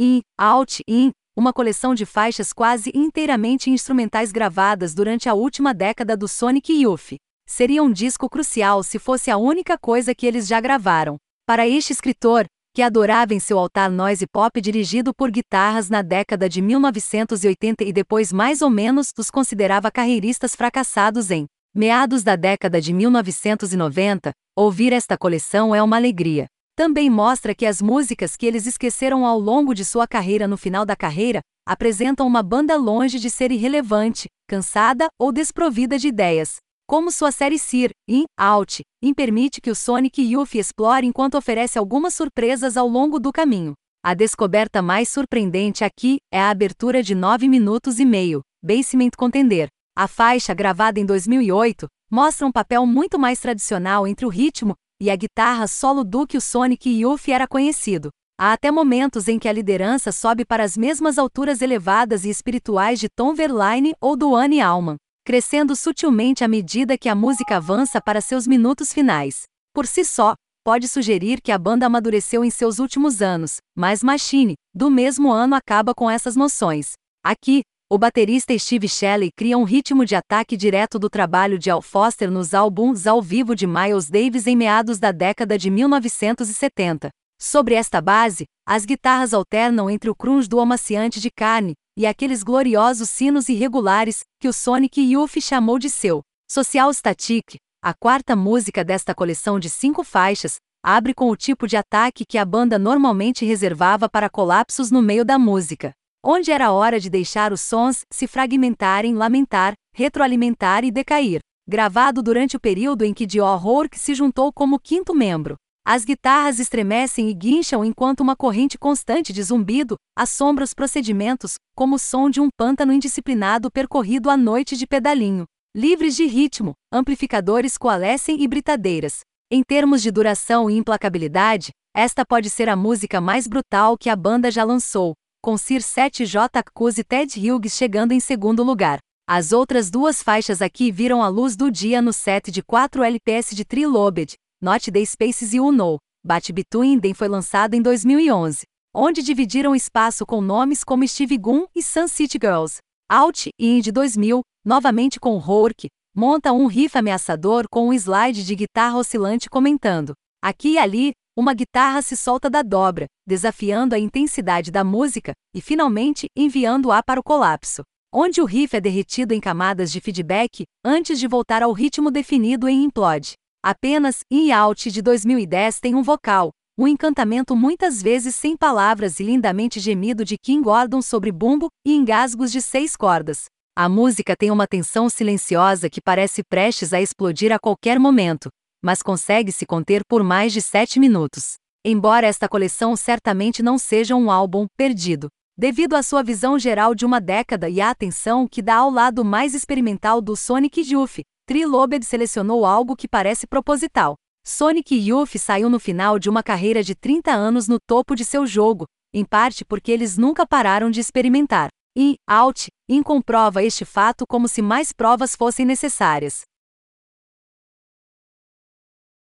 In, Out, In, uma coleção de faixas quase inteiramente instrumentais gravadas durante a última década do Sonic Youth. Seria um disco crucial se fosse a única coisa que eles já gravaram. Para este escritor, que adorava em seu altar noise pop dirigido por guitarras na década de 1980 e depois mais ou menos os considerava carreiristas fracassados em meados da década de 1990, ouvir esta coleção é uma alegria. Também mostra que as músicas que eles esqueceram ao longo de sua carreira no final da carreira apresentam uma banda longe de ser irrelevante, cansada ou desprovida de ideias. Como sua série Sir, In, Out, In permite que o Sonic Youth explore enquanto oferece algumas surpresas ao longo do caminho. A descoberta mais surpreendente aqui é a abertura de 9 minutos e meio, Basement Contender. A faixa, gravada em 2008, mostra um papel muito mais tradicional entre o ritmo e a guitarra solo do que o Sonic Youth era conhecido. Há até momentos em que a liderança sobe para as mesmas alturas elevadas e espirituais de Tom Verlaine ou do Annie Allman, crescendo sutilmente à medida que a música avança para seus minutos finais. Por si só, pode sugerir que a banda amadureceu em seus últimos anos, mas Machine, do mesmo ano, acaba com essas noções. Aqui, o baterista Steve Shelley cria um ritmo de ataque direto do trabalho de Al Foster nos álbuns ao vivo de Miles Davis em meados da década de 1970. Sobre esta base, as guitarras alternam entre o crunch do amaciante de carne e aqueles gloriosos sinos irregulares que o Sonic Youth chamou de seu. Social Static, a quarta música desta coleção de cinco faixas, abre com o tipo de ataque que a banda normalmente reservava para colapsos no meio da música onde era hora de deixar os sons se fragmentarem, lamentar, retroalimentar e decair. Gravado durante o período em que Dio Rourke se juntou como quinto membro. As guitarras estremecem e guincham enquanto uma corrente constante de zumbido assombra os procedimentos, como o som de um pântano indisciplinado percorrido à noite de pedalinho. Livres de ritmo, amplificadores coalescem e britadeiras. Em termos de duração e implacabilidade, esta pode ser a música mais brutal que a banda já lançou, com Sir 7J Cus e Ted Hughes chegando em segundo lugar. As outras duas faixas aqui viram a luz do dia no set de 4 LPS de Trilobed, Not the Spaces You Know, Bat Between Them foi lançado em 2011, onde dividiram espaço com nomes como Steve Gunn e Sun City Girls. Out e de 2000, novamente com Rourke, monta um riff ameaçador com um slide de guitarra oscilante comentando. Aqui e ali, uma guitarra se solta da dobra, desafiando a intensidade da música e finalmente enviando-a para o colapso, onde o riff é derretido em camadas de feedback antes de voltar ao ritmo definido em Implode. Apenas In Out de 2010 tem um vocal, um encantamento muitas vezes sem palavras e lindamente gemido de Kim Gordon sobre bumbo e engasgos de seis cordas. A música tem uma tensão silenciosa que parece prestes a explodir a qualquer momento, mas consegue se conter por mais de 7 minutos. Embora esta coleção certamente não seja um álbum perdido, devido à sua visão geral de uma década e à atenção que dá ao lado mais experimental do Sonic Youth, Trilobed selecionou algo que parece proposital. Sonic Youth saiu no final de uma carreira de 30 anos no topo de seu jogo, em parte porque eles nunca pararam de experimentar. E, Out, In comprova este fato como se mais provas fossem necessárias.